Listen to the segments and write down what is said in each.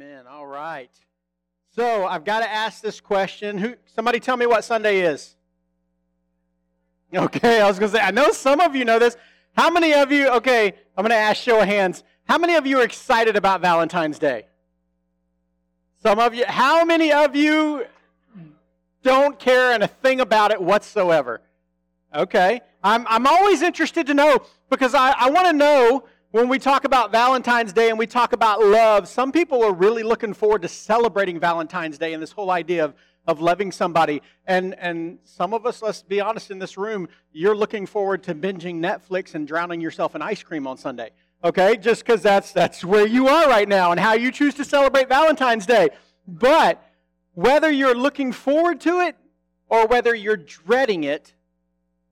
Amen. All right. So I've got to ask this question. Who? Somebody tell me what Sunday is. Okay, I was going to say, I know some of you know this. How many of you, okay, I'm going to ask show of hands. How many of you are excited about Valentine's Day? Some of you. How many of you don't care and a thing about it whatsoever? Okay. I'm, I'm always interested to know because I, I want to know when we talk about Valentine's Day and we talk about love, some people are really looking forward to celebrating Valentine's Day and this whole idea of, of loving somebody. And, and some of us, let's be honest, in this room, you're looking forward to binging Netflix and drowning yourself in ice cream on Sunday. Okay? Just because that's, that's where you are right now and how you choose to celebrate Valentine's Day. But whether you're looking forward to it or whether you're dreading it,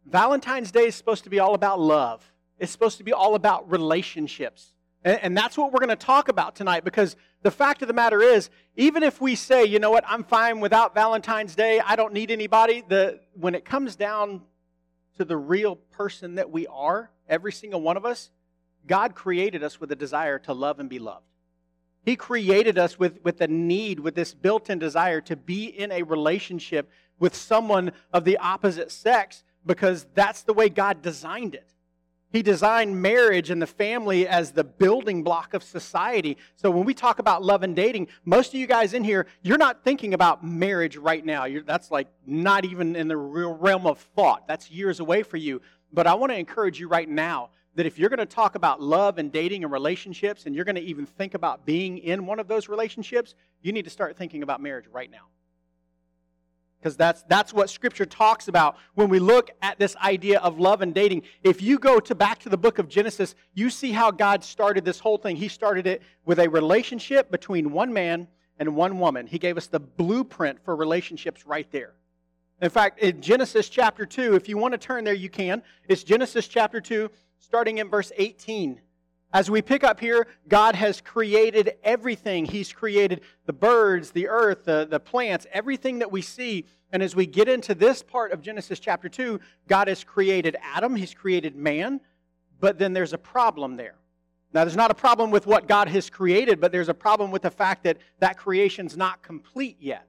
Valentine's Day is supposed to be all about love. It's supposed to be all about relationships. And, and that's what we're going to talk about tonight because the fact of the matter is, even if we say, you know what, I'm fine without Valentine's Day, I don't need anybody, the, when it comes down to the real person that we are, every single one of us, God created us with a desire to love and be loved. He created us with, with a need, with this built in desire to be in a relationship with someone of the opposite sex because that's the way God designed it. He designed marriage and the family as the building block of society. So when we talk about love and dating, most of you guys in here, you're not thinking about marriage right now. You're, that's like not even in the real realm of thought. That's years away for you. But I want to encourage you right now that if you're going to talk about love and dating and relationships and you're going to even think about being in one of those relationships, you need to start thinking about marriage right now because that's, that's what Scripture talks about when we look at this idea of love and dating. If you go to back to the book of Genesis, you see how God started this whole thing. He started it with a relationship between one man and one woman. He gave us the blueprint for relationships right there. In fact, in Genesis chapter 2, if you want to turn there, you can. It's Genesis chapter 2, starting in verse 18. As we pick up here, God has created everything. He's created the birds, the earth, the, the plants, everything that we see. And as we get into this part of Genesis chapter 2, God has created Adam, He's created man, but then there's a problem there. Now, there's not a problem with what God has created, but there's a problem with the fact that that creation's not complete yet.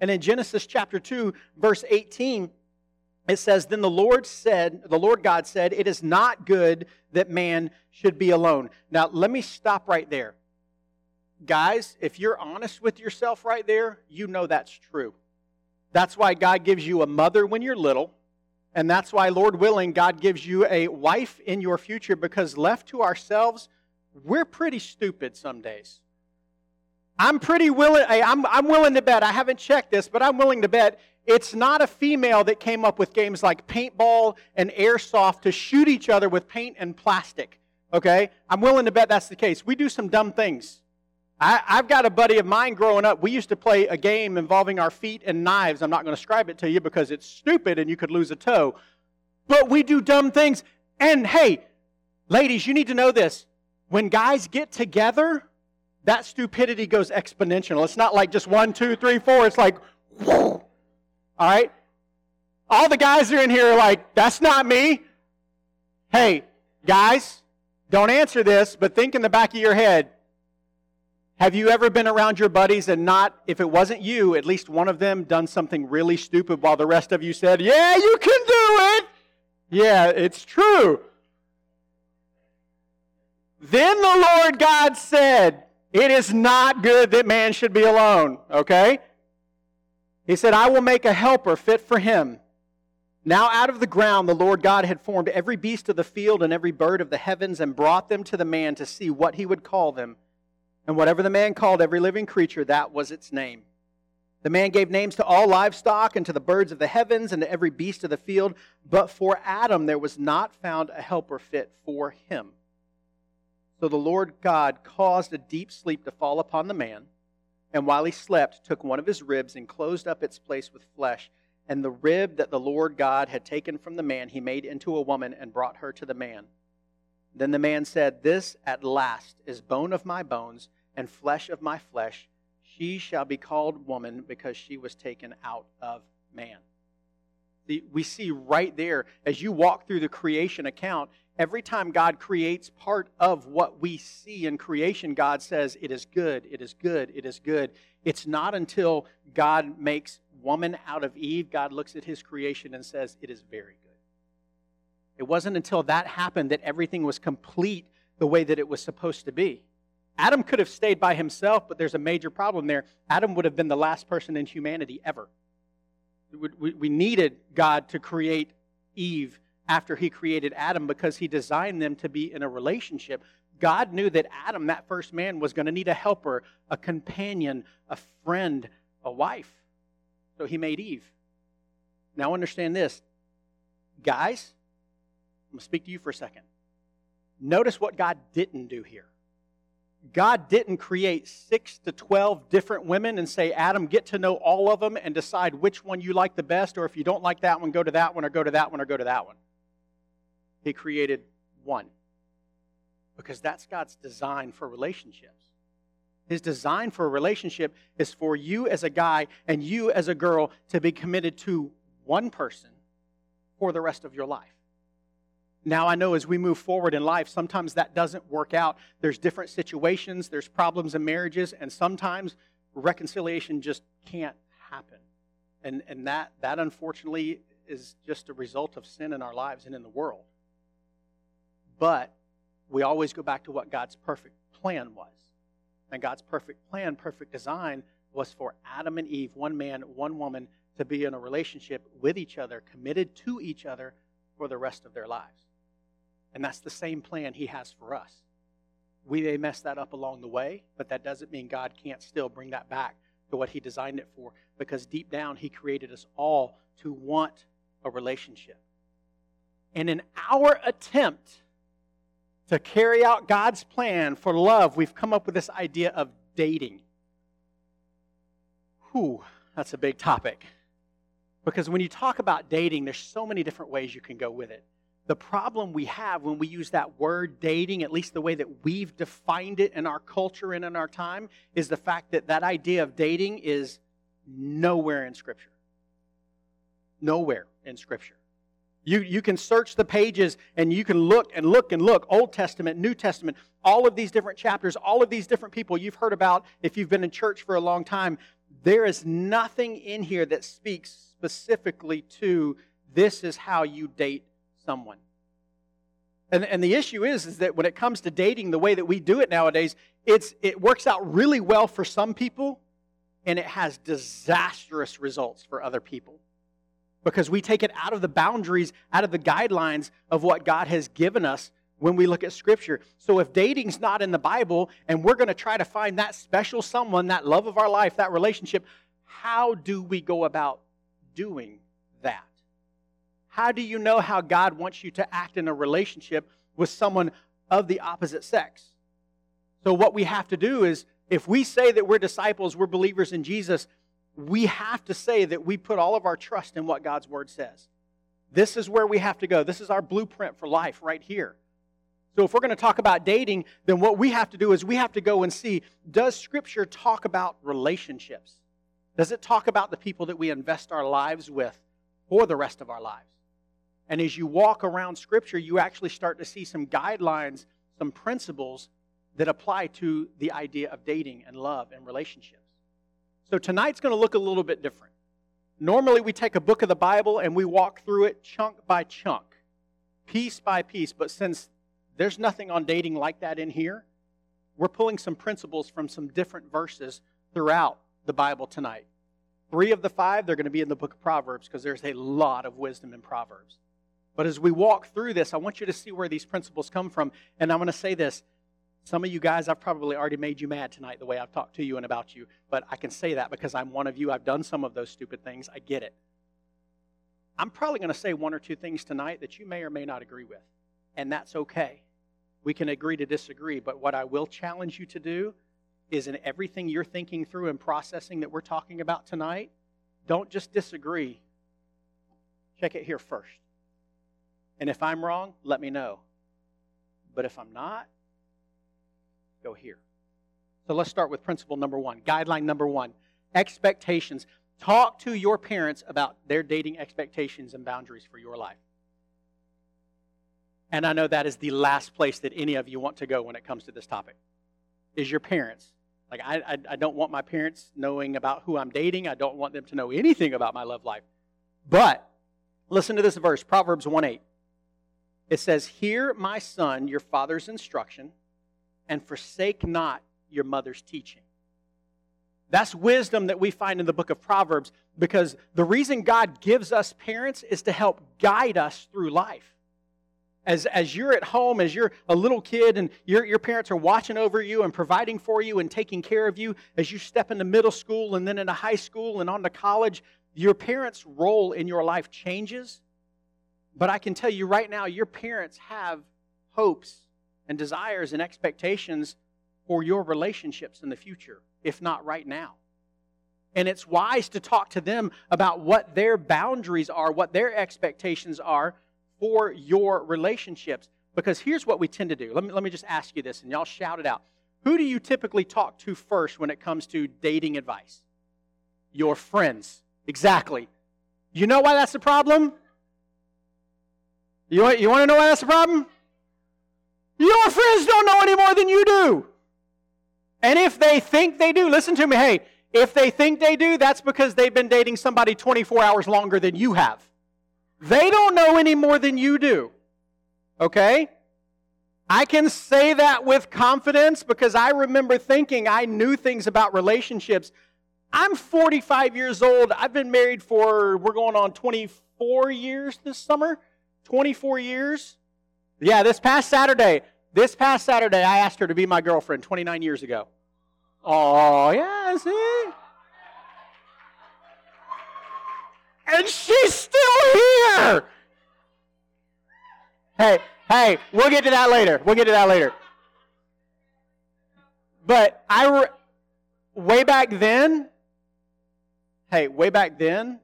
And in Genesis chapter 2, verse 18, it says, Then the Lord said, the Lord God said, It is not good that man should be alone. Now, let me stop right there. Guys, if you're honest with yourself right there, you know that's true. That's why God gives you a mother when you're little. And that's why, Lord willing, God gives you a wife in your future because left to ourselves, we're pretty stupid some days. I'm pretty willing, I'm, I'm willing to bet, I haven't checked this, but I'm willing to bet it's not a female that came up with games like paintball and airsoft to shoot each other with paint and plastic. Okay? I'm willing to bet that's the case. We do some dumb things. I, have got a buddy of mine growing up. We used to play a game involving our feet and knives. I'm not going to describe it to you because it's stupid and you could lose a toe. But we do dumb things. And hey, ladies, you need to know this. When guys get together, that stupidity goes exponential. It's not like just one, two, three, four. It's like, whoa. All right? All the guys are in here are like, that's not me. Hey, guys, don't answer this, but think in the back of your head, have you ever been around your buddies and not, if it wasn't you, at least one of them done something really stupid while the rest of you said, Yeah, you can do it? Yeah, it's true. Then the Lord God said, It is not good that man should be alone. Okay? He said, I will make a helper fit for him. Now out of the ground the Lord God had formed every beast of the field and every bird of the heavens and brought them to the man to see what he would call them. And whatever the man called every living creature, that was its name. The man gave names to all livestock and to the birds of the heavens and to every beast of the field. But for Adam there was not found a helper fit for him. So the Lord God caused a deep sleep to fall upon the man, and while he slept, took one of his ribs and closed up its place with flesh. And the rib that the Lord God had taken from the man, he made into a woman and brought her to the man. Then the man said, This at last is bone of my bones and flesh of my flesh. She shall be called woman because she was taken out of man. we see right there as you walk through the creation account, every time God creates part of what we see in creation, God says, It is good, it is good, it is good. It's not until God makes woman out of Eve, God looks at his creation and says, It is very good. It wasn't until that happened that everything was complete the way that it was supposed to be. Adam could have stayed by himself, but there's a major problem there. Adam would have been the last person in humanity ever. We needed God to create Eve after he created Adam because he designed them to be in a relationship. God knew that Adam, that first man, was going to need a helper, a companion, a friend, a wife. So he made Eve. Now understand this. Guys, I'm going to speak to you for a second. Notice what God didn't do here. God didn't create six to 12 different women and say, Adam, get to know all of them and decide which one you like the best, or if you don't like that one, go to that one, or go to that one, or go to that one. He created one. Because that's God's design for relationships. His design for a relationship is for you as a guy and you as a girl to be committed to one person for the rest of your life. Now, I know as we move forward in life, sometimes that doesn't work out. There's different situations, there's problems in marriages, and sometimes reconciliation just can't happen. And, and that, that, unfortunately, is just a result of sin in our lives and in the world. But we always go back to what God's perfect plan was. And God's perfect plan, perfect design, was for Adam and Eve, one man, one woman, to be in a relationship with each other, committed to each other for the rest of their lives. And that's the same plan He has for us. We may mess that up along the way, but that doesn't mean God can't still bring that back to what He designed it for, because deep down, He created us all to want a relationship. And in our attempt to carry out God's plan for love, we've come up with this idea of dating. Whew, that's a big topic. Because when you talk about dating, there's so many different ways you can go with it. The problem we have when we use that word dating, at least the way that we've defined it in our culture and in our time, is the fact that that idea of dating is nowhere in Scripture. Nowhere in Scripture. You, you can search the pages and you can look and look and look Old Testament, New Testament, all of these different chapters, all of these different people you've heard about if you've been in church for a long time. There is nothing in here that speaks specifically to this is how you date someone. And, and the issue is, is that when it comes to dating the way that we do it nowadays, it's, it works out really well for some people and it has disastrous results for other people. Because we take it out of the boundaries, out of the guidelines of what God has given us when we look at Scripture. So if dating's not in the Bible and we're going to try to find that special someone, that love of our life, that relationship, how do we go about doing that? How do you know how God wants you to act in a relationship with someone of the opposite sex? So, what we have to do is, if we say that we're disciples, we're believers in Jesus, we have to say that we put all of our trust in what God's word says. This is where we have to go. This is our blueprint for life right here. So, if we're going to talk about dating, then what we have to do is we have to go and see does Scripture talk about relationships? Does it talk about the people that we invest our lives with for the rest of our lives? And as you walk around Scripture, you actually start to see some guidelines, some principles that apply to the idea of dating and love and relationships. So tonight's going to look a little bit different. Normally, we take a book of the Bible and we walk through it chunk by chunk, piece by piece. But since there's nothing on dating like that in here, we're pulling some principles from some different verses throughout the Bible tonight. Three of the five, they're going to be in the book of Proverbs because there's a lot of wisdom in Proverbs. But as we walk through this, I want you to see where these principles come from. And I'm going to say this. Some of you guys, I've probably already made you mad tonight the way I've talked to you and about you. But I can say that because I'm one of you. I've done some of those stupid things. I get it. I'm probably going to say one or two things tonight that you may or may not agree with. And that's okay. We can agree to disagree. But what I will challenge you to do is in everything you're thinking through and processing that we're talking about tonight, don't just disagree. Check it here first. And if I'm wrong, let me know. But if I'm not, go here. So let's start with principle number one, guideline number one expectations. Talk to your parents about their dating expectations and boundaries for your life. And I know that is the last place that any of you want to go when it comes to this topic. Is your parents. Like, I, I, I don't want my parents knowing about who I'm dating. I don't want them to know anything about my love life. But listen to this verse, Proverbs 1 8. It says, Hear, my son, your father's instruction, and forsake not your mother's teaching. That's wisdom that we find in the book of Proverbs because the reason God gives us parents is to help guide us through life. As, as you're at home, as you're a little kid and your, your parents are watching over you and providing for you and taking care of you, as you step into middle school and then into high school and on to college, your parents' role in your life changes. But I can tell you right now, your parents have hopes and desires and expectations for your relationships in the future, if not right now. And it's wise to talk to them about what their boundaries are, what their expectations are for your relationships. Because here's what we tend to do. Let me, let me just ask you this, and y'all shout it out. Who do you typically talk to first when it comes to dating advice? Your friends. Exactly. You know why that's the problem? You want, you want to know why that's the problem? Your friends don't know any more than you do. And if they think they do, listen to me, hey, if they think they do, that's because they've been dating somebody 24 hours longer than you have. They don't know any more than you do. Okay? I can say that with confidence because I remember thinking I knew things about relationships. I'm 45 years old. I've been married for, we're going on 24 years this summer. 24 years. Yeah, this past Saturday, this past Saturday, I asked her to be my girlfriend 29 years ago. Oh, yeah, see? And she's still here. Hey, hey, we'll get to that later. We'll get to that later. But I, re- way back then, hey, way back then,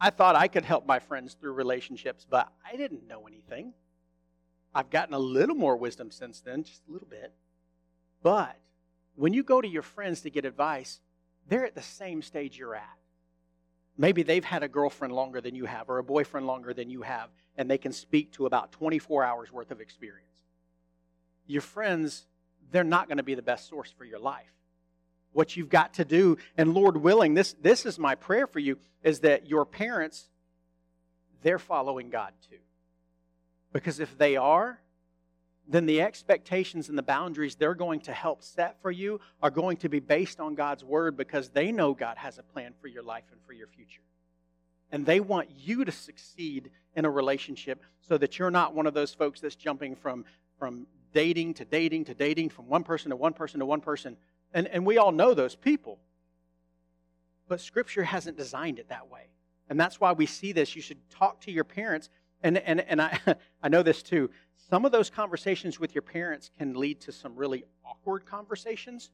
I thought I could help my friends through relationships, but I didn't know anything. I've gotten a little more wisdom since then, just a little bit. But when you go to your friends to get advice, they're at the same stage you're at. Maybe they've had a girlfriend longer than you have or a boyfriend longer than you have, and they can speak to about 24 hours worth of experience. Your friends, they're not going to be the best source for your life. What you've got to do, and Lord willing, this, this is my prayer for you, is that your parents, they're following God too. Because if they are, then the expectations and the boundaries they're going to help set for you are going to be based on God's word because they know God has a plan for your life and for your future. And they want you to succeed in a relationship so that you're not one of those folks that's jumping from, from dating to dating to dating, from one person to one person to one person. And, and we all know those people. But Scripture hasn't designed it that way. And that's why we see this. You should talk to your parents and, and, and I, I know this too. Some of those conversations with your parents can lead to some really awkward conversations,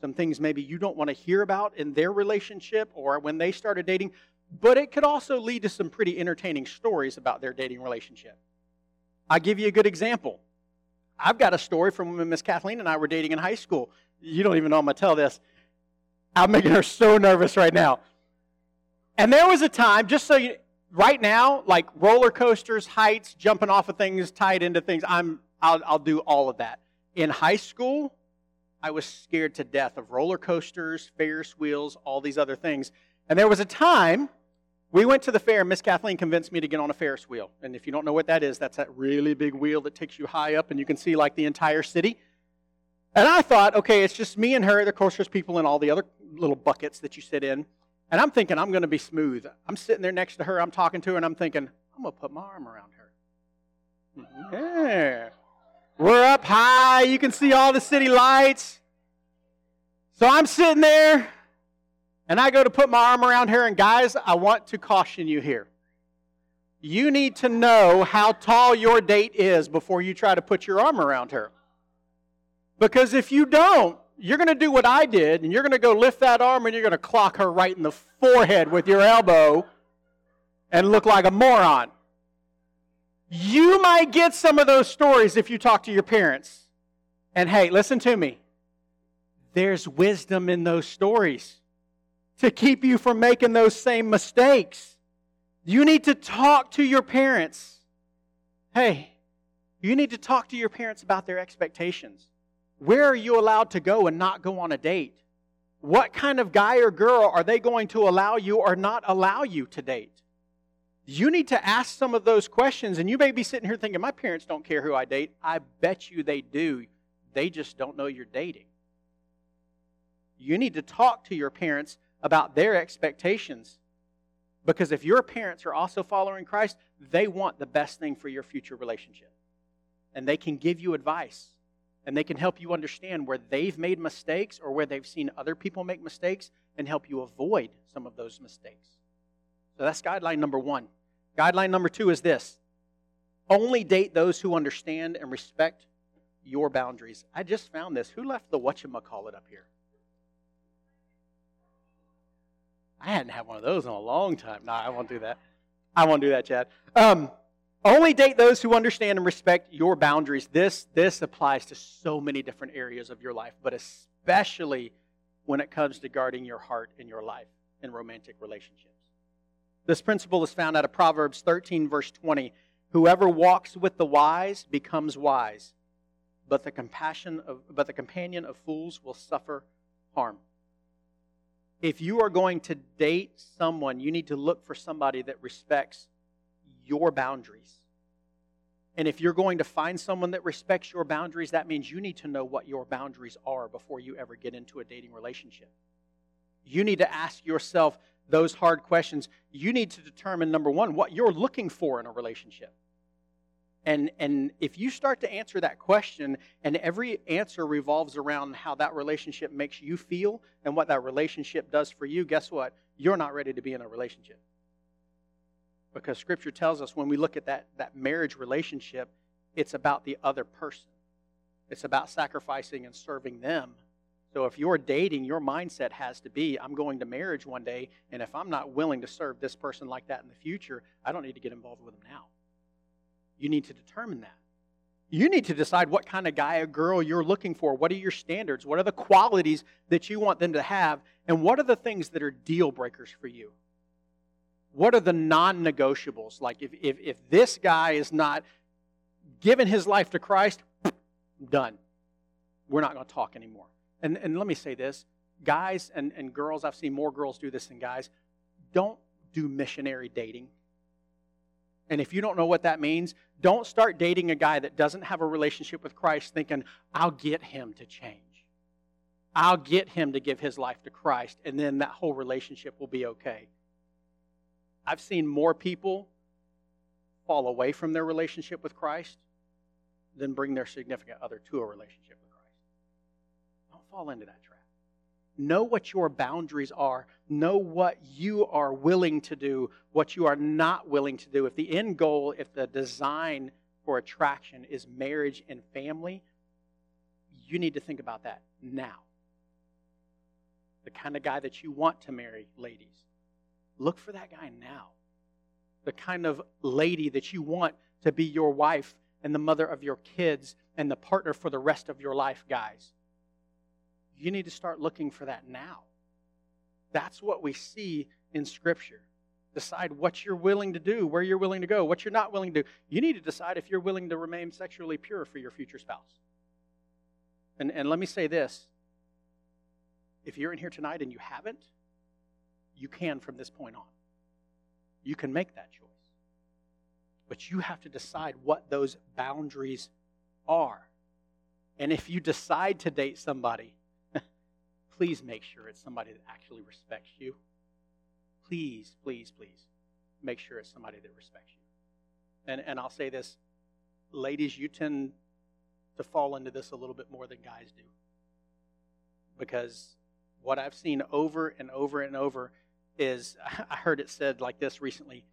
some things maybe you don't want to hear about in their relationship or when they started dating, but it could also lead to some pretty entertaining stories about their dating relationship. I'll give you a good example. I've got a story from when Miss Kathleen and I were dating in high school. You don't even know I'm going to tell this. I'm making her so nervous right now. And there was a time, just so you, right now, like roller coasters, heights, jumping off of things, tied into things, I'm, I'll, I'll do all of that. In high school, I was scared to death of roller coasters, Ferris wheels, all these other things. And there was a time we went to the fair, and Miss Kathleen convinced me to get on a Ferris wheel. And if you don't know what that is, that's that really big wheel that takes you high up and you can see like the entire city. And I thought, okay, it's just me and her. Of course, there's people in all the other little buckets that you sit in. And I'm thinking I'm going to be smooth. I'm sitting there next to her, I'm talking to her, and I'm thinking, I'm going to put my arm around her. Yeah. We're up high. You can see all the city lights. So I'm sitting there, and I go to put my arm around her, and guys, I want to caution you here. You need to know how tall your date is before you try to put your arm around her. Because if you don't, you're going to do what I did, and you're going to go lift that arm and you're going to clock her right in the forehead with your elbow and look like a moron. You might get some of those stories if you talk to your parents. And hey, listen to me. There's wisdom in those stories. to keep you from making those same mistakes. You need to talk to your parents. Hey, you need to talk to your parents about their expectations. Where are you allowed to go and not go on a date? What kind of guy or girl are they going to allow you or not allow you to date? You need to ask some of those questions, and you may be sitting here thinking, My parents don't care who I date. I bet you they do. They just don't know you're dating. You need to talk to your parents about their expectations. Because if your parents are also following Christ, they want the best thing for your future relationship. And they can give you advice. And they can help you understand where they've made mistakes or where they've seen other people make mistakes and help you avoid some of those mistakes. So that's guideline number one. Guideline number two is this only date those who understand and respect your boundaries. I just found this. Who left the whatchamacallit up here? I hadn't had one of those in a long time. No, I won't do that. I won't do that, Chad. Um, only date those who understand and respect your boundaries. This, this applies to so many different areas of your life, but especially when it comes to guarding your heart and your life in romantic relationships. This principle is found out of Proverbs 13, verse 20. Whoever walks with the wise becomes wise, but the compassion of, but the companion of fools will suffer harm if you are going to date someone, you need to look for somebody that respects your boundaries. And if you're going to find someone that respects your boundaries, that means you need to know what your boundaries are before you ever get into a dating relationship. You need to ask yourself those hard questions. You need to determine, number one, what you're looking for in a relationship. And, and if you start to answer that question, and every answer revolves around how that relationship makes you feel and what that relationship does for you, guess what? You're not ready to be in a relationship. Because Scripture tells us when we look at that, that marriage relationship, it's about the other person, it's about sacrificing and serving them. So if you're dating, your mindset has to be I'm going to marriage one day, and if I'm not willing to serve this person like that in the future, I don't need to get involved with them now. You need to determine that. You need to decide what kind of guy or girl you're looking for. What are your standards? What are the qualities that you want them to have? And what are the things that are deal breakers for you? What are the non negotiables? Like, if, if, if this guy is not giving his life to Christ, done. We're not going to talk anymore. And, and let me say this guys and, and girls, I've seen more girls do this than guys, don't do missionary dating. And if you don't know what that means, don't start dating a guy that doesn't have a relationship with Christ thinking, I'll get him to change. I'll get him to give his life to Christ, and then that whole relationship will be okay. I've seen more people fall away from their relationship with Christ than bring their significant other to a relationship with Christ. Don't fall into that trap. Know what your boundaries are. Know what you are willing to do, what you are not willing to do. If the end goal, if the design for attraction is marriage and family, you need to think about that now. The kind of guy that you want to marry, ladies, look for that guy now. The kind of lady that you want to be your wife and the mother of your kids and the partner for the rest of your life, guys. You need to start looking for that now. That's what we see in Scripture. Decide what you're willing to do, where you're willing to go, what you're not willing to do. You need to decide if you're willing to remain sexually pure for your future spouse. And, and let me say this if you're in here tonight and you haven't, you can from this point on. You can make that choice. But you have to decide what those boundaries are. And if you decide to date somebody please make sure it's somebody that actually respects you. Please, please, please make sure it's somebody that respects you. And, and I'll say this ladies, you tend to fall into this a little bit more than guys do. Because what I've seen over and over and over is I heard it said like this recently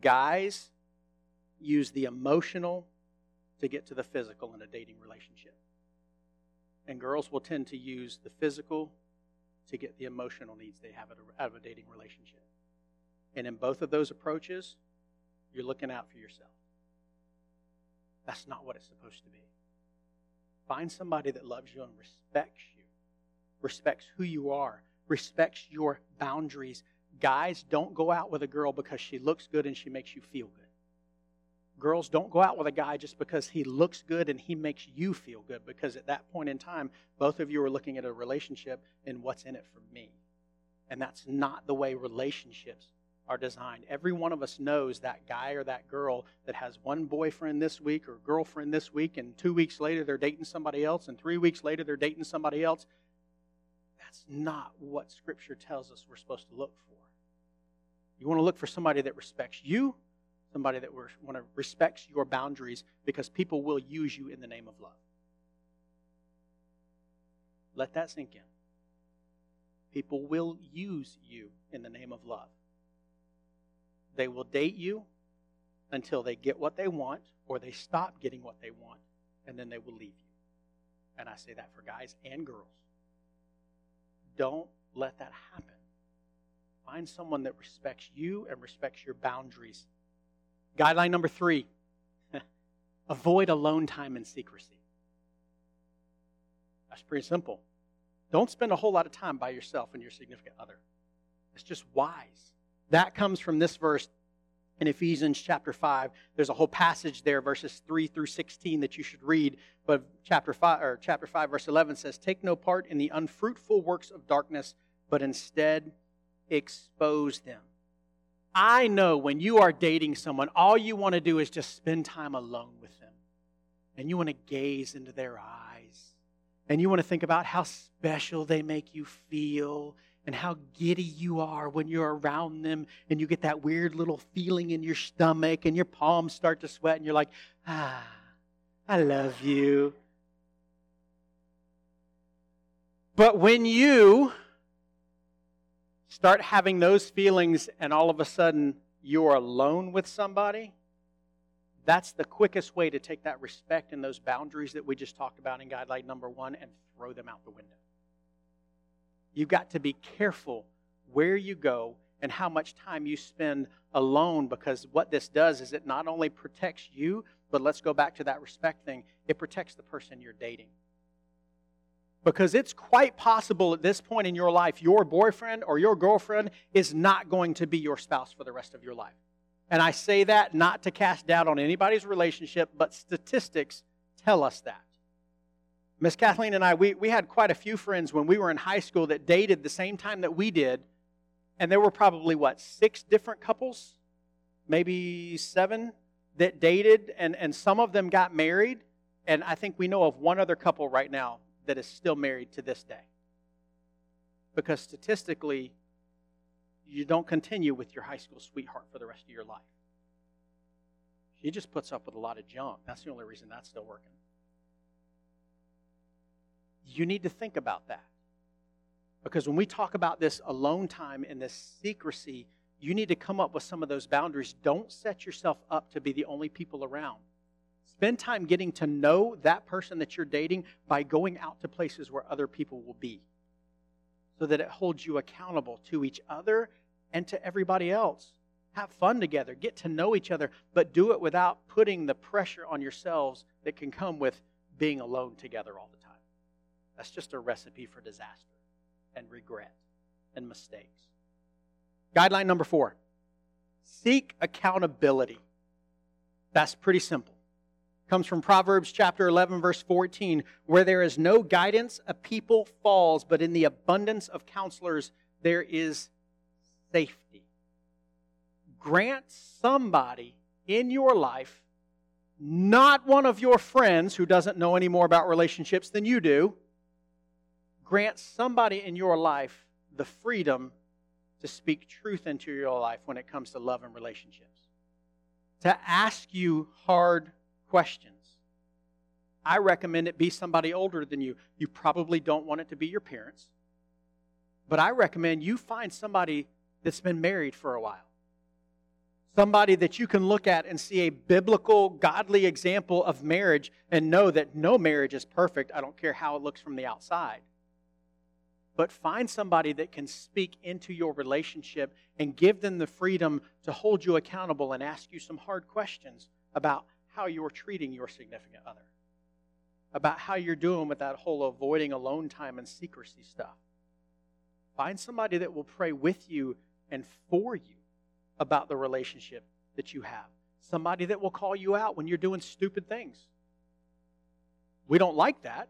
guys use the emotional to get to the physical in a dating relationship. And girls will tend to use the physical to get the emotional needs they have out of a dating relationship. And in both of those approaches, you're looking out for yourself. That's not what it's supposed to be. Find somebody that loves you and respects you, respects who you are, respects your boundaries. Guys, don't go out with a girl because she looks good and she makes you feel good. Girls, don't go out with a guy just because he looks good and he makes you feel good, because at that point in time, both of you are looking at a relationship and what's in it for me. And that's not the way relationships are designed. Every one of us knows that guy or that girl that has one boyfriend this week or girlfriend this week, and two weeks later they're dating somebody else, and three weeks later they're dating somebody else. That's not what Scripture tells us we're supposed to look for. You want to look for somebody that respects you, somebody that want to respects your boundaries, because people will use you in the name of love. Let that sink in. People will use you in the name of love. They will date you until they get what they want or they stop getting what they want, and then they will leave you. And I say that for guys and girls. Don't let that happen. Find someone that respects you and respects your boundaries. Guideline number three avoid alone time and secrecy. That's pretty simple. Don't spend a whole lot of time by yourself and your significant other. It's just wise. That comes from this verse in Ephesians chapter 5. There's a whole passage there, verses 3 through 16, that you should read. But chapter 5, or chapter 5, verse 11 says, Take no part in the unfruitful works of darkness, but instead expose them. I know when you are dating someone, all you want to do is just spend time alone with them. And you want to gaze into their eyes. And you want to think about how special they make you feel and how giddy you are when you're around them and you get that weird little feeling in your stomach and your palms start to sweat and you're like, ah, I love you. But when you start having those feelings and all of a sudden you're alone with somebody, that's the quickest way to take that respect and those boundaries that we just talked about in guideline number one and throw them out the window. You've got to be careful where you go and how much time you spend alone because what this does is it not only protects you, but let's go back to that respect thing, it protects the person you're dating. Because it's quite possible at this point in your life, your boyfriend or your girlfriend is not going to be your spouse for the rest of your life. And I say that not to cast doubt on anybody's relationship, but statistics tell us that. Miss Kathleen and I, we, we had quite a few friends when we were in high school that dated the same time that we did. And there were probably, what, six different couples? Maybe seven that dated, and, and some of them got married. And I think we know of one other couple right now that is still married to this day. Because statistically, you don't continue with your high school sweetheart for the rest of your life. She just puts up with a lot of junk. That's the only reason that's still working. You need to think about that. Because when we talk about this alone time and this secrecy, you need to come up with some of those boundaries. Don't set yourself up to be the only people around. Spend time getting to know that person that you're dating by going out to places where other people will be so that it holds you accountable to each other and to everybody else. Have fun together, get to know each other, but do it without putting the pressure on yourselves that can come with being alone together all the time. That's just a recipe for disaster and regret and mistakes. Guideline number four seek accountability. That's pretty simple. Comes from Proverbs chapter 11, verse 14, where there is no guidance, a people falls, but in the abundance of counselors, there is safety. Grant somebody in your life, not one of your friends who doesn't know any more about relationships than you do, grant somebody in your life the freedom to speak truth into your life when it comes to love and relationships, to ask you hard questions. I recommend it be somebody older than you. You probably don't want it to be your parents, but I recommend you find somebody that's been married for a while. Somebody that you can look at and see a biblical, godly example of marriage and know that no marriage is perfect. I don't care how it looks from the outside but find somebody that can speak into your relationship and give them the freedom to hold you accountable and ask you some hard questions about how you're treating your significant other, about how you're doing with that whole avoiding alone time and secrecy stuff. Find somebody that will pray with you and for you about the relationship that you have. Somebody that will call you out when you're doing stupid things. We don't like that,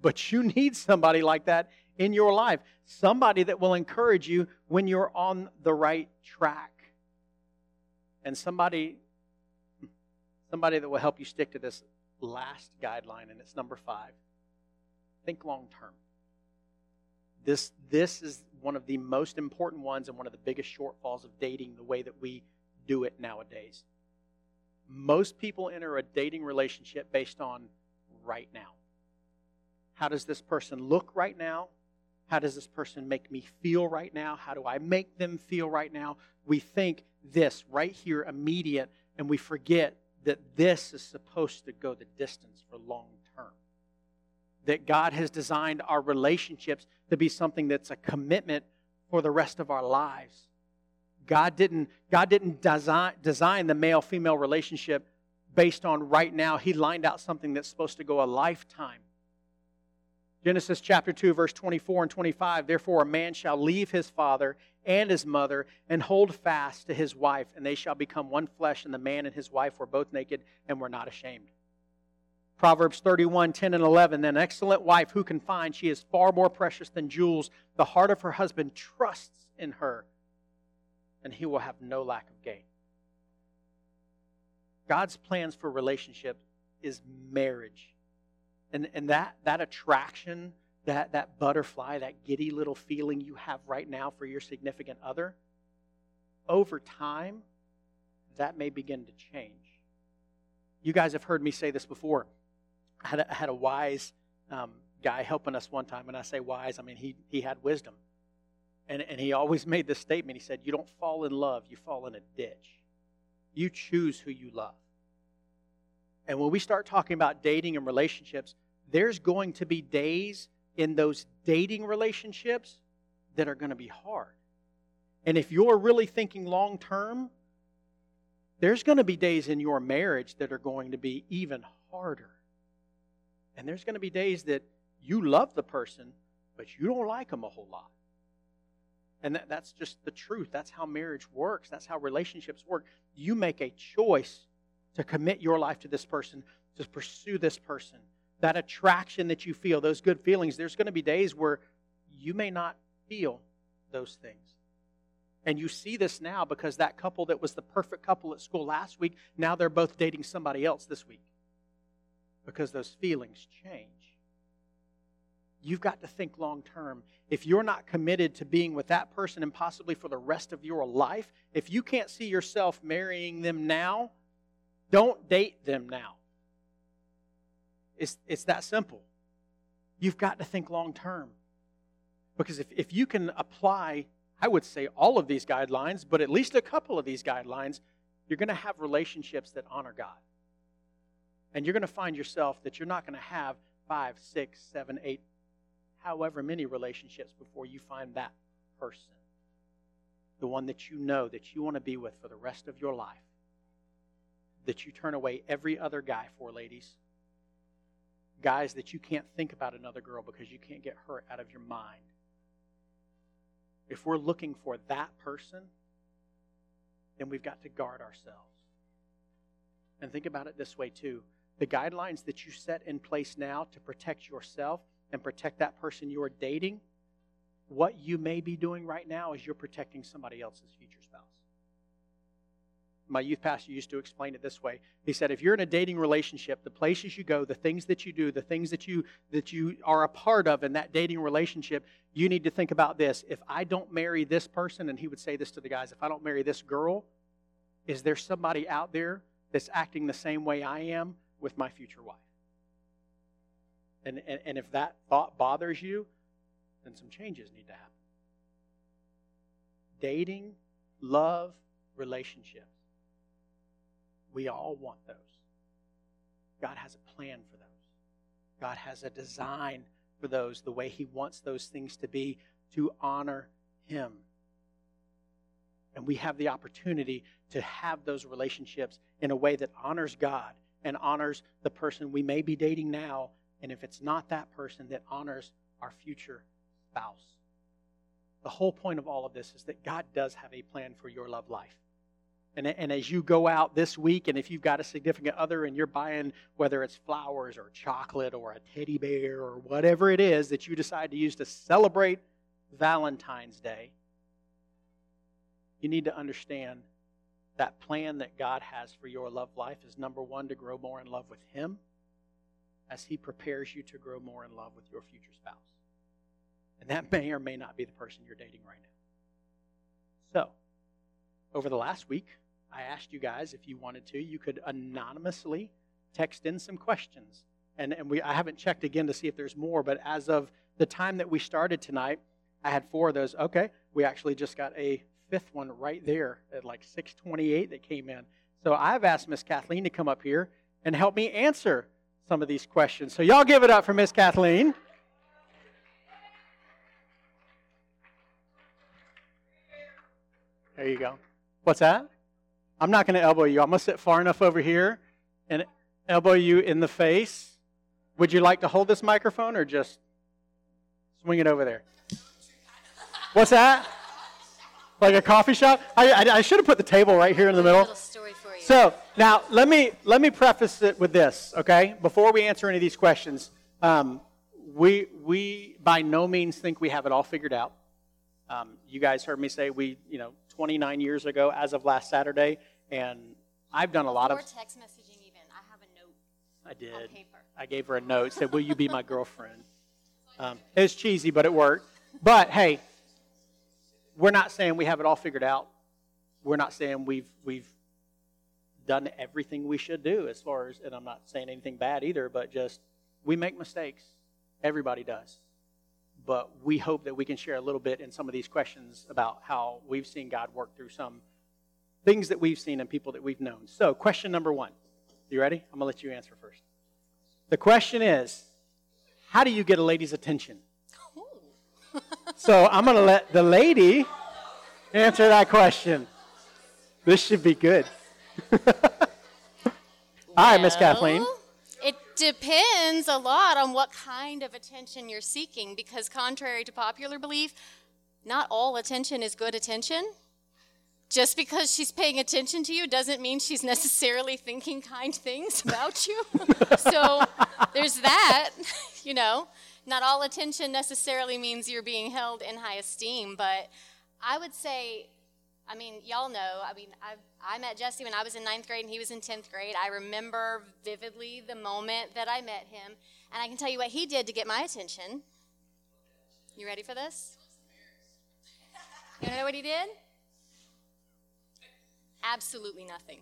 but you need somebody like that in your life. Somebody that will encourage you when you're on the right track. And somebody somebody that will help you stick to this last guideline and it's number 5. Think long term. This, this is one of the most important ones and one of the biggest shortfalls of dating the way that we do it nowadays. Most people enter a dating relationship based on right now. How does this person look right now? How does this person make me feel right now? How do I make them feel right now? We think this right here, immediate, and we forget that this is supposed to go the distance for long term that God has designed our relationships to be something that's a commitment for the rest of our lives. God didn't, God didn't design, design the male female relationship based on right now. He lined out something that's supposed to go a lifetime. Genesis chapter 2, verse 24 and 25. Therefore, a man shall leave his father and his mother and hold fast to his wife, and they shall become one flesh. And the man and his wife were both naked and were not ashamed. Proverbs 31, 10 and 11. An excellent wife who can find? She is far more precious than jewels. The heart of her husband trusts in her, and he will have no lack of gain. God's plans for relationship is marriage. And, and that, that attraction, that, that butterfly, that giddy little feeling you have right now for your significant other, over time, that may begin to change. You guys have heard me say this before. I had a, I had a wise um, guy helping us one time. and I say wise, I mean he, he had wisdom. And, and he always made this statement. He said, You don't fall in love, you fall in a ditch. You choose who you love. And when we start talking about dating and relationships, there's going to be days in those dating relationships that are going to be hard. And if you're really thinking long term, there's going to be days in your marriage that are going to be even harder. And there's going to be days that you love the person, but you don't like them a whole lot. And that, that's just the truth. That's how marriage works. That's how relationships work. You make a choice to commit your life to this person, to pursue this person. That attraction that you feel, those good feelings, there's going to be days where you may not feel those things. And you see this now because that couple that was the perfect couple at school last week, now they're both dating somebody else this week because those feelings change. You've got to think long term. If you're not committed to being with that person and possibly for the rest of your life, if you can't see yourself marrying them now, don't date them now. It's, it's that simple. You've got to think long term. Because if, if you can apply, I would say all of these guidelines, but at least a couple of these guidelines, you're going to have relationships that honor God. And you're going to find yourself that you're not going to have five, six, seven, eight, however many relationships before you find that person. The one that you know that you want to be with for the rest of your life. That you turn away every other guy for, ladies. Guys that you can't think about another girl because you can't get her out of your mind. If we're looking for that person, then we've got to guard ourselves. And think about it this way, too the guidelines that you set in place now to protect yourself and protect that person you're dating, what you may be doing right now is you're protecting somebody else's future spouse. My youth pastor used to explain it this way. He said, if you're in a dating relationship, the places you go, the things that you do, the things that you that you are a part of in that dating relationship, you need to think about this. If I don't marry this person, and he would say this to the guys, if I don't marry this girl, is there somebody out there that's acting the same way I am with my future wife. And, and, and if that thought bothers you, then some changes need to happen. Dating, love, relationships. We all want those. God has a plan for those. God has a design for those, the way He wants those things to be to honor Him. And we have the opportunity to have those relationships in a way that honors God and honors the person we may be dating now, and if it's not that person, that honors our future spouse. the whole point of all of this is that God does have a plan for your love life. And, and as you go out this week, and if you've got a significant other and you're buying, whether it's flowers or chocolate or a teddy bear or whatever it is that you decide to use to celebrate Valentine's Day, you need to understand that plan that God has for your love life is number one, to grow more in love with Him as He prepares you to grow more in love with your future spouse. And that may or may not be the person you're dating right now. So, over the last week, I asked you guys if you wanted to, you could anonymously text in some questions. And, and we, I haven't checked again to see if there's more, but as of the time that we started tonight, I had four of those. Okay, we actually just got a fifth one right there at like 628 that came in. So I've asked Miss Kathleen to come up here and help me answer some of these questions. So y'all give it up for Miss Kathleen. There you go. What's that? I'm not going to elbow you. I'm going to sit far enough over here and elbow you in the face. Would you like to hold this microphone or just swing it over there? What's that? Like a coffee shop? I, I, I should have put the table right here in the middle. So now let me let me preface it with this, okay? Before we answer any of these questions, um, we we by no means think we have it all figured out. Um, you guys heard me say we, you know, 29 years ago, as of last Saturday, and I've done a lot or of. text messaging even. I have a note. I did. On paper. I gave her a note. Said, "Will you be my girlfriend?" Um, it was cheesy, but it worked. But hey, we're not saying we have it all figured out. We're not saying we've we've done everything we should do as far as, and I'm not saying anything bad either, but just we make mistakes. Everybody does. But we hope that we can share a little bit in some of these questions about how we've seen God work through some things that we've seen and people that we've known. So, question number one. You ready? I'm going to let you answer first. The question is How do you get a lady's attention? so, I'm going to let the lady answer that question. This should be good. All right, Miss Kathleen. Depends a lot on what kind of attention you're seeking because, contrary to popular belief, not all attention is good attention. Just because she's paying attention to you doesn't mean she's necessarily thinking kind things about you. so there's that, you know. Not all attention necessarily means you're being held in high esteem, but I would say I mean, y'all know. I mean, I I met Jesse when I was in ninth grade and he was in tenth grade. I remember vividly the moment that I met him, and I can tell you what he did to get my attention. You ready for this? You know what he did? Absolutely nothing.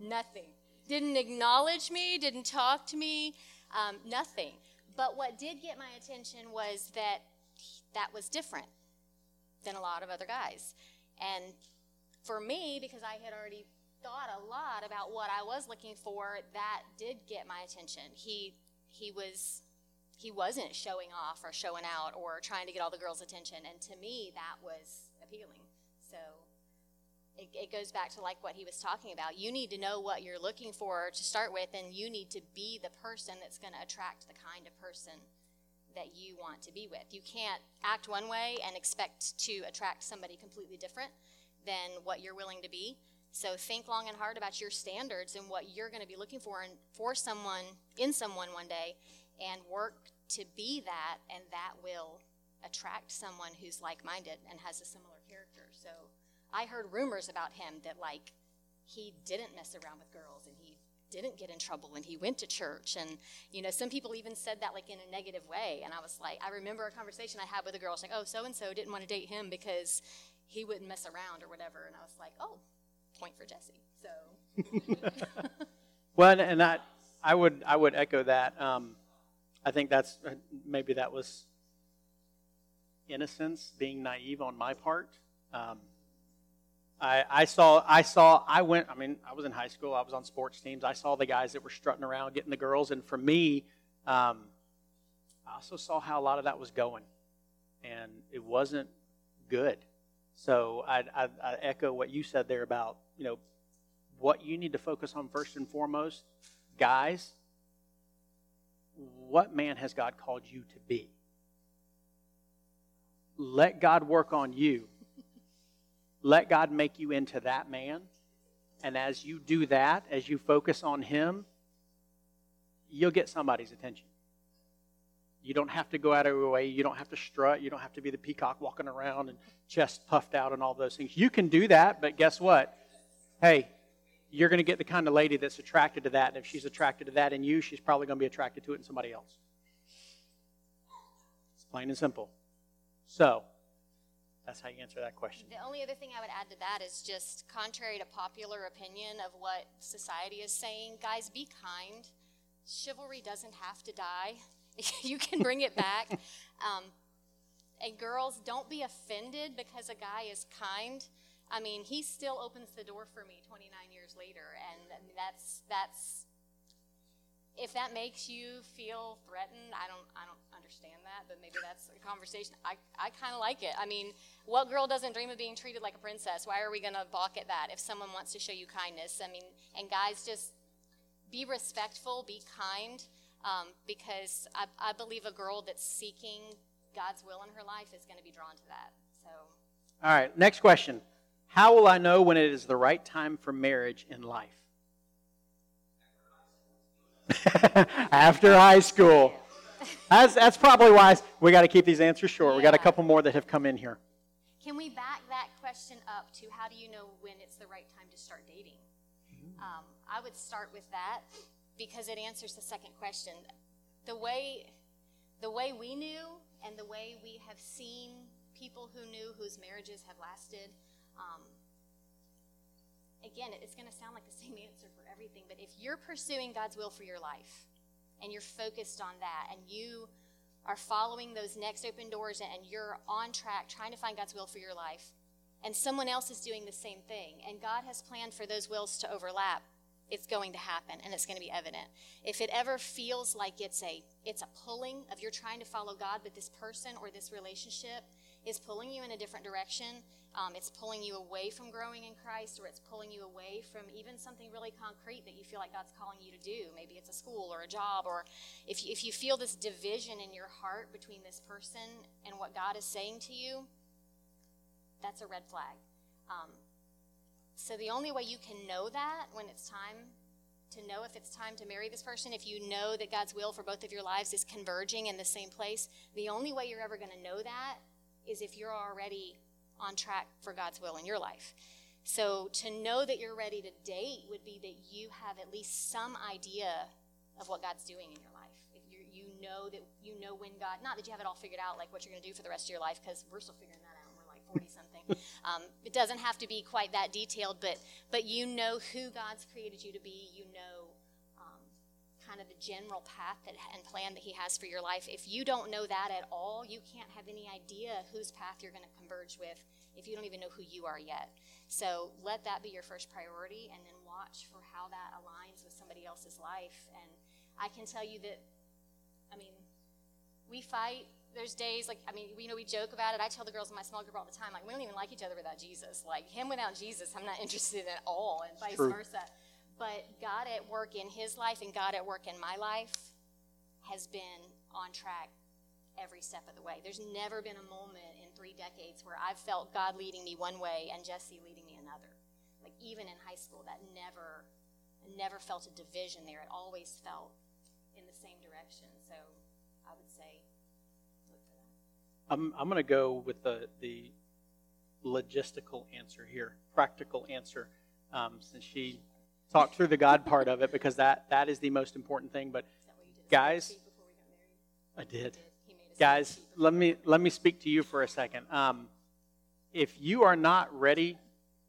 nothing. Didn't acknowledge me. Didn't talk to me. Um, nothing. But what did get my attention was that that was different than a lot of other guys. And for me, because I had already thought a lot about what I was looking for, that did get my attention. He he was he wasn't showing off or showing out or trying to get all the girls' attention, and to me that was appealing. So it, it goes back to like what he was talking about. You need to know what you're looking for to start with, and you need to be the person that's going to attract the kind of person that you want to be with. You can't act one way and expect to attract somebody completely different than what you're willing to be. So think long and hard about your standards and what you're going to be looking for and for someone in someone one day and work to be that and that will attract someone who's like-minded and has a similar character. So I heard rumors about him that like he didn't mess around with girls didn't get in trouble and he went to church. And you know some people even said that like in a negative way. And i was like i remember a conversation i had with a girl. Saying oh so and so didn't want to date him because he wouldn't mess around or whatever. And i was like oh point for jesse. So. Well, and I, I would, I would echo that. Um, I think that's maybe that was innocence, being naive on my part. Um, I, I saw, I saw, I went. I mean, I was in high school. I was on sports teams. I saw the guys that were strutting around, getting the girls, and for me, um, I also saw how a lot of that was going, and it wasn't good. So I, I, I echo what you said there about you know what you need to focus on first and foremost, guys. What man has God called you to be? let God work on you. Let God make you into that man. And as you do that, as you focus on Him, you'll get somebody's attention. You don't have to go out of your way. You don't have to strut. You don't have to be the peacock walking around and chest puffed out and all those things. You can do that, but guess what? Hey, you're going to get the kind of lady that's attracted to that. And if she's attracted to that in you, she's probably going to be attracted to it in somebody else. It's plain and simple. So, that's how you answer that question. The only other thing I would add to that is just contrary to popular opinion of what society is saying, guys, be kind. Chivalry doesn't have to die. you can bring it back. Um, and girls, don't be offended because a guy is kind. I mean, he still opens the door for me 29 years later, and that's that's. If that makes you feel threatened, I don't I don't understand that, but maybe that's a conversation. I I kind of like it. I mean, what girl doesn't dream of being treated like a princess? Why are we going to balk at that if someone wants to show you kindness? I mean, and guys, just be respectful, be kind um, because I, I believe a girl that's seeking God's will in her life is going to be drawn to that. So. All right, next question. How will I know when it is the right time for marriage in life? After high school. That's, that's probably why we got to keep these answers short. Yeah. We got a couple more that have come in here. Can we back that question up to how do you know when it's the right time to start dating? Mm-hmm. Um, I would start with that because it answers the second question. The way, the way we knew and the way we have seen people who knew whose marriages have lasted, um, again, it's going to sound like the same answer for everything, but if you're pursuing God's will for your life and you're focused on that and you are following those next open doors and you're on track trying to find God's will for your life, and someone else is doing the same thing, and God has planned for those wills to overlap, it's going to happen and it's going to be evident. If it ever feels like it's a it's a pulling of you're trying to follow God, but this person or this relationship is pulling you in a different direction, um, it's pulling you away from growing in Christ, or it's pulling you away from even something really concrete that you feel like God's calling you to do. Maybe it's a school or a job, or if you, if you feel this division in your heart between this person and what God is saying to you, that's a red flag. Um, so the only way you can know that when it's time to know if it's time to marry this person, if you know that God's will for both of your lives is converging in the same place, the only way you're ever going to know that is if you're already on track for God's will in your life. So to know that you're ready to date would be that you have at least some idea of what God's doing in your life. If you you know that you know when God, not that you have it all figured out, like what you're going to do for the rest of your life, because we're still figuring that out We're like 40 something. Um, it doesn't have to be quite that detailed, but, but you know who God's created you to be. You know kind of the general path that, and plan that He has for your life. If you don't know that at all, you can't have any idea whose path you're going to converge with if you don't even know who you are yet. So let that be your first priority, and then watch for how that aligns with somebody else's life. And I can tell you that, I mean, we fight there's days like I mean, you know, we joke about it. I tell the girls in my small group all the time, like we don't even like each other without Jesus. Like him without Jesus, I'm not interested at all, and vice True. versa. But God at work in his life and God at work in my life has been on track every step of the way. There's never been a moment in three decades where I've felt God leading me one way and Jesse leading me another. Like even in high school, that never, never felt a division there. It always felt in the same direction. So I would say look for that. I'm, I'm going to go with the, the logistical answer here, practical answer, um, since she talked through the God part of it, because that, that is the most important thing. But guys, I did. Guys, let me let me speak to you for a second. Um, if you are not ready,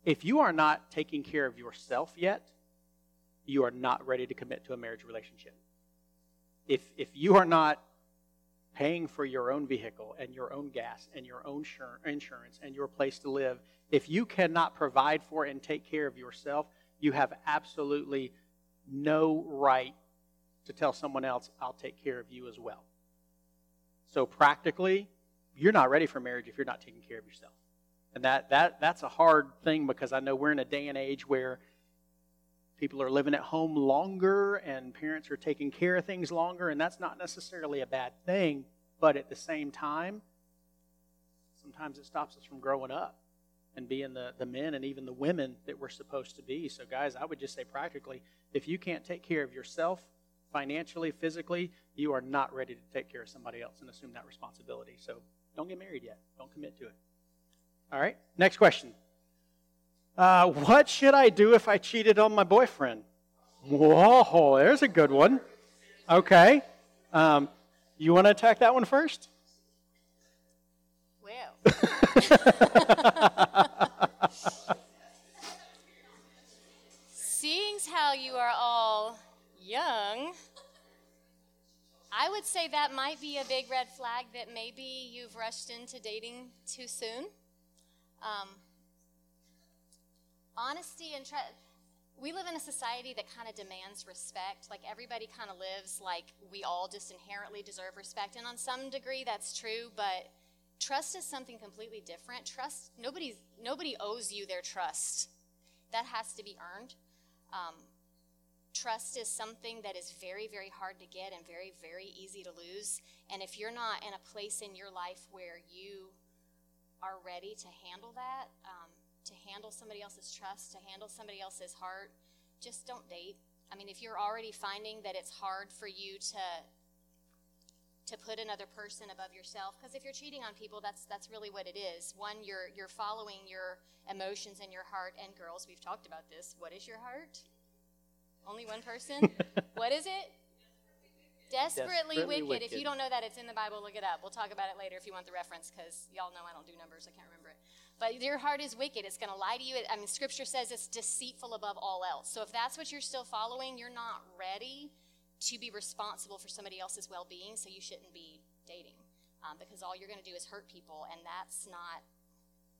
if you are not taking care of yourself yet, you are not ready to commit to a marriage relationship. If if you are not paying for your own vehicle and your own gas and your own insurance and your place to live, if you cannot provide for and take care of yourself, you have absolutely no right to tell someone else, I'll take care of you as well. So, practically, you're not ready for marriage if you're not taking care of yourself. And that, that, that's a hard thing because I know we're in a day and age where people are living at home longer and parents are taking care of things longer, and that's not necessarily a bad thing, but at the same time, sometimes it stops us from growing up and being the, the men and even the women that we're supposed to be. So, guys, I would just say practically, if you can't take care of yourself financially, physically, you are not ready to take care of somebody else and assume that responsibility. So, don't get married yet. Don't commit to it. All right, next question. Uh, what should I do if I cheated on my boyfriend? Whoa, there's a good one. Okay. Um, you want to attack that one first? Well. How you are all young, I would say that might be a big red flag that maybe you've rushed into dating too soon. Um, honesty and trust. We live in a society that kind of demands respect. Like everybody kind of lives like we all just inherently deserve respect. And on some degree, that's true, but trust is something completely different. Trust, nobody's, nobody owes you their trust. That has to be earned. Um, trust is something that is very, very hard to get and very, very easy to lose. And if you're not in a place in your life where you are ready to handle that, um, to handle somebody else's trust, to handle somebody else's heart, just don't date. I mean, if you're already finding that it's hard for you to to put another person above yourself, because if you're cheating on people, that's that's really what it is. One, you're you're following your emotions and your heart. And girls, we've talked about this. What is your heart? Only one person. what is it? Desperately, Desperately wicked. wicked. If you don't know that, it's in the Bible. Look it up. We'll talk about it later if you want the reference, because y'all know I don't do numbers. I can't remember it. But your heart is wicked. It's going to lie to you. I mean, Scripture says it's deceitful above all else. So if that's what you're still following, you're not ready to be responsible for somebody else's well-being. So you shouldn't be dating, um, because all you're going to do is hurt people, and that's not.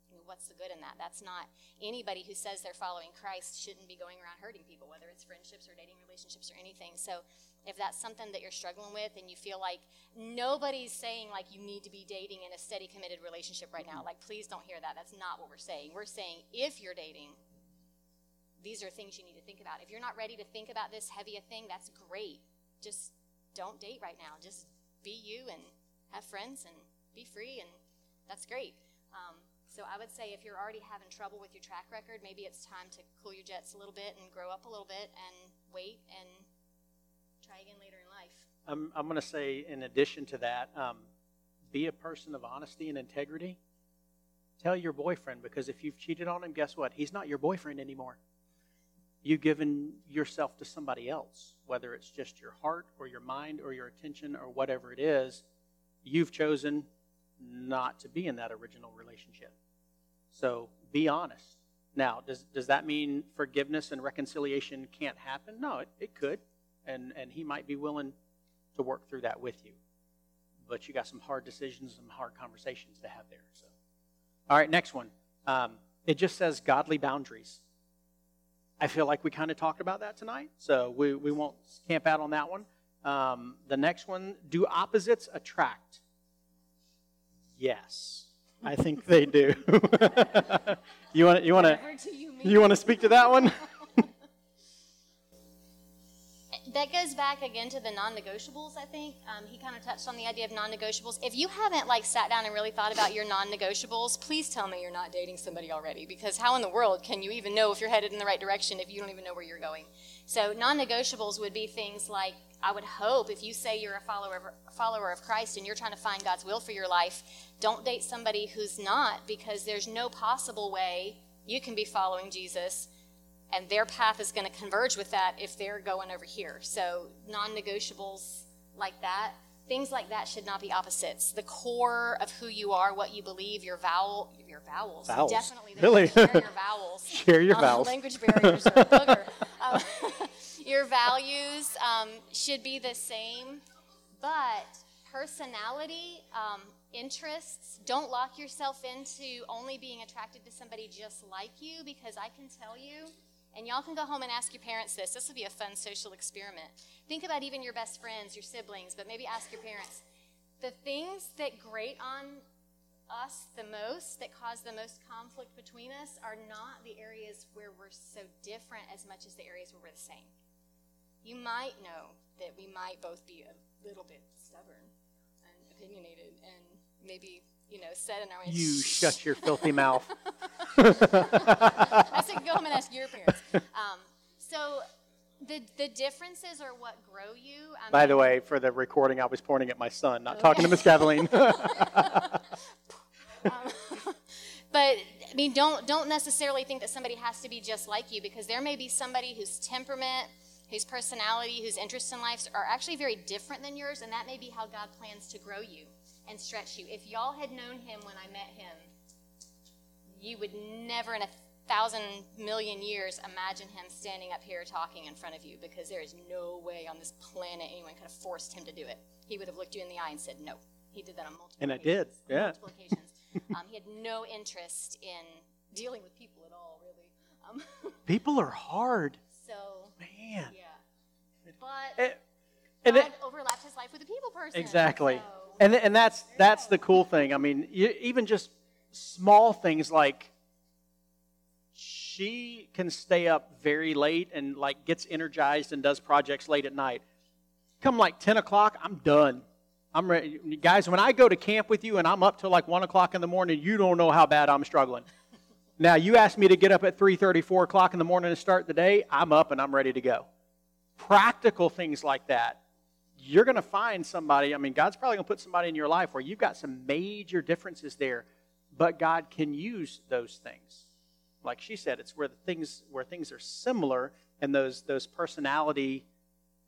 I mean, what's the good in that? That's not anybody who says they're following Christ shouldn't be going around hurting people, whether it's friendships or dating relationships or anything. So if that's something that you're struggling with and you feel like nobody's saying like you need to be dating in a steady committed relationship right now like please don't hear that that's not what we're saying we're saying if you're dating these are things you need to think about if you're not ready to think about this heavy a thing that's great just don't date right now just be you and have friends and be free and that's great um, so i would say if you're already having trouble with your track record maybe it's time to cool your jets a little bit and grow up a little bit and wait and try again later in life. I'm, I'm going to say, in addition to that, um, be a person of honesty and integrity. Tell your boyfriend, because if you've cheated on him, guess what? He's not your boyfriend anymore. You've given yourself to somebody else, whether it's just your heart or your mind or your attention or whatever it is. You've chosen not to be in that original relationship. So be honest. Now, does, does that mean forgiveness and reconciliation can't happen? No, it, it could and and he might be willing to work through that with you. But you got some hard decisions, some hard conversations to have there. So, all right, next one. Um, it just says godly boundaries. I feel like we kind of talked about that tonight, so we, we won't camp out on that one. Um, the next one: Do opposites attract? Yes, I think they do. you want you want to you you want to speak to that one? that goes back again to the non-negotiables i think. Um, he kind of touched on the idea of non-negotiables. If you haven't like sat down and really thought about your non-negotiables please tell me you're not dating somebody already because how in the world can you even know if you're headed in the right direction if you don't even know where you're going? So non-negotiables would be things like i would hope if you say you're a follower of, follower of christ and you're trying to find god's will for your life don't date somebody who's not because there's no possible way you can be following jesus and their path is going to converge with that if they're going over here. So non-negotiables like that, things like that should not be opposites. The core of who you are, what you believe, your vowel, your vowels, Vowels. definitely the- Really? share your vowels. Share your Um, vowels. Language barriers are a booger. Um, your values um, should be the same, but personality, um, interests, don't lock yourself into only being attracted to somebody just like you because I can tell you, and y'all can go home and ask your parents this. This will be a fun social experiment. Think about even your best friends, your siblings, but maybe ask your parents. The things that grate on us the most, that cause the most conflict between us, are not the areas where we're so different as much as the areas where we're the same. You might know that we might both be a little bit stubborn and opinionated and maybe you know, said, in our You shut your filthy mouth. Said, go home and ask your parents. Um, so the the differences are what grow you. I By the way, for the recording, I was pointing at my son, not talking to Miss Kathleen. but I mean, don't don't necessarily think that somebody has to be just like you because there may be somebody whose temperament, whose personality, whose interests in life are actually very different than yours, and that may be how God plans to grow you and stretch you. If y'all had known him when I met him, you would never in a thousand million years imagine him standing up here talking in front of you because there is no way on this planet anyone could have forced him to do it. He would have looked you in the eye and said no. He did that on multiple And I occasions. did, yeah. Multiple occasions. um, he had no interest in dealing with people at all, really. Um, People are hard, so, man. yeah. But And, and God it- overlapped his life with a people person. exactly. so- And and that's that's the cool thing. I mean, you, even just small things like she can stay up very late and like gets energized and does projects late at night. Come like ten o'clock, I'm done. I'm ready, guys. When I go to camp with you and I'm up till like one o'clock in the morning, you don't know how bad I'm struggling. Now you ask me to get up at 3:30, 4 o'clock in the morning to start the day. I'm up and I'm ready to go. Practical things like that you're going to find somebody. I mean, God's probably going to put somebody in your life where you've got some major differences there, but God can use those things. Like she said, it's where the things where things are similar and those those personality.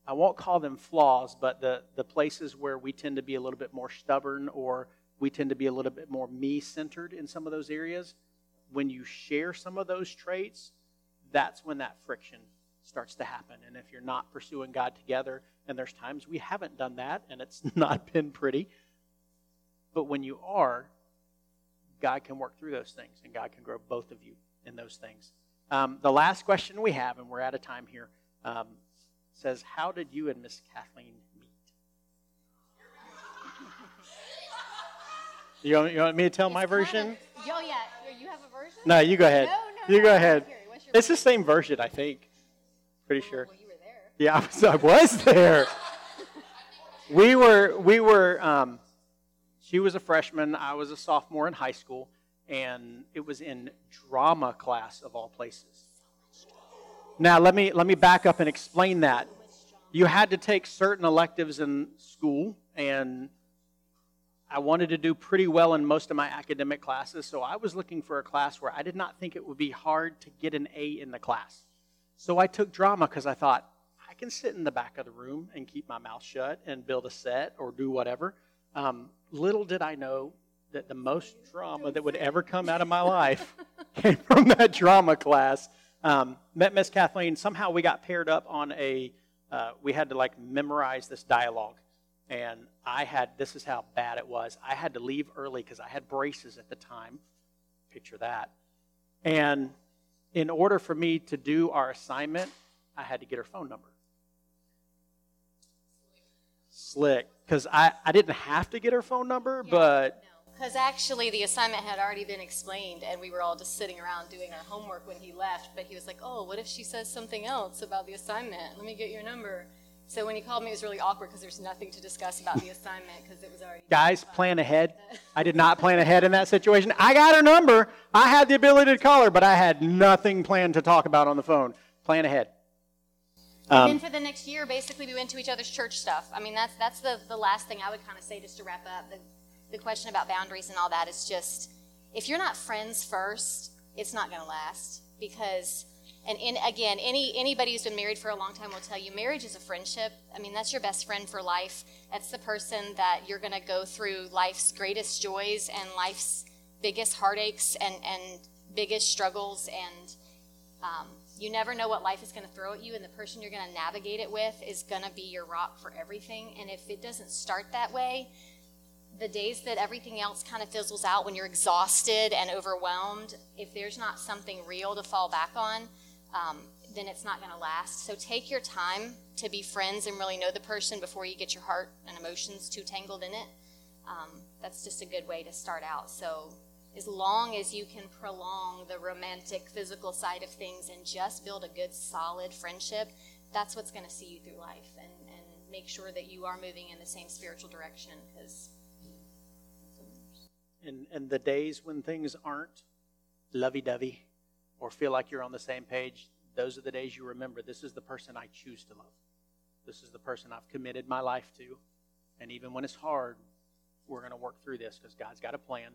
I won't call them flaws, but the the places where we tend to be a little bit more stubborn or we tend to be a little bit more me centered in some of those areas. When you share some of those traits, that's when that friction starts to happen. And if you're not pursuing God together, and there's times we haven't done that and it's not been pretty, but when you are, God can work through those things and God can grow both of you in those things. Um, the last question we have, and we're out of time here, um, says, How did you and Miss Kathleen meet? You want, you want me to tell my It's kind version? of- oh, yeah. You have a version? No, you go ahead. No, no, you no, go ahead. curious. What's your It's the same version, I think. Pretty sure. Well, you were there. Yeah, I was, I was there. We were, we were. Um, she was a freshman. I was a sophomore in high school, and it was in drama class of all places. Now let me let me back up and explain that. You had to take certain electives in school, and I wanted to do pretty well in most of my academic classes. So I was looking for a class where I did not think it would be hard to get an A in the class. So I took drama because I thought I can sit in the back of the room and keep my mouth shut and build a set or do whatever. Um, little did I know that the most drama that would ever come out of my life came from that drama class. Um, met Miss Kathleen. Somehow we got paired up on a. Uh, we had to like memorize this dialogue, and I had. This is how bad it was. I had to leave early because I had braces at the time. Picture that. And in order for me to do our assignment, I had to get her phone number. Slick. Because I, I didn't have to get her phone number, but Because actually, the assignment had already been explained, and we were all just sitting around doing our homework when he left. But he was like, "Oh, what if she says something else about the assignment? Let me get your number." So when he called me, it was really awkward because there's nothing to discuss about the assignment because it was already. guys, plan ahead. I did not plan ahead in that situation. I got her number. I had the ability to call her, but I had nothing planned to talk about on the phone. Plan ahead. And Um, then for the next year, basically, we went to each other's church stuff. I mean, that's that's the, the last thing I would kind of say just to wrap up. The, the question about boundaries and all that is just if you're not friends first, it's not going to last. Because, and in, again, any anybody who's been married for a long time will tell you marriage is a friendship. I mean, that's your best friend for life. That's the person that you're going to go through life's greatest joys and life's biggest heartaches and, and biggest struggles and um, you never know what life is going to throw at you, and the person you're going to navigate it with is going to be your rock for everything. And if it doesn't start that way, the days that everything else kind of fizzles out when you're exhausted and overwhelmed, if there's not something real to fall back on, um, then it's not going to last. So take your time to be friends and really know the person before you get your heart and emotions too tangled in it. Um, that's just a good way to start out. So as long as you can prolong the romantic physical side of things and just build a good solid friendship that's what's going to see you through life and, and make sure that you are moving in the same spiritual direction because and, and the days when things aren't lovey dovey or feel like you're on the same page, those are the days you remember this is the person I choose to love. This is the person I've committed my life to. And even when it's hard, we're going to work through this because God's got a plan.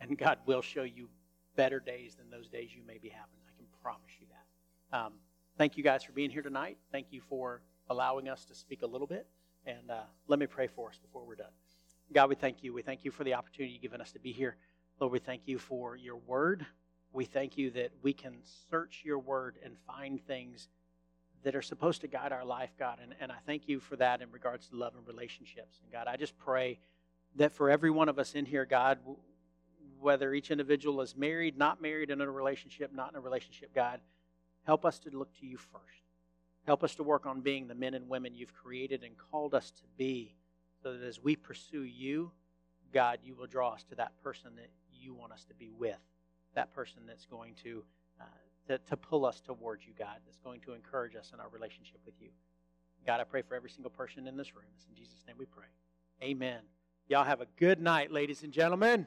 And God will show you better days than those days you may be having. I can promise you that. Um, thank you guys for being here tonight. Thank you for allowing us to speak a little bit. And uh, let me pray for us before we're done. God, we thank you. We thank you for the opportunity you've given us to be here. Lord, we thank you for your word. We thank you that we can search your word and find things that are supposed to guide our life, God. And, and I thank you for that in regards to love and relationships. And God, I just pray that for every one of us in here, God, whether each individual is married, not married, in a relationship, not in a relationship, God, help us to look to you first. Help us to work on being the men and women you've created and called us to be so that as we pursue you, God, you will draw us to that person that you want us to be with, that person that's going to, uh, to, to pull us towards you, God, that's going to encourage us in our relationship with you. God, I pray for every single person in this room. It's in Jesus' name we pray. Amen. Y'all have a good night, ladies and gentlemen.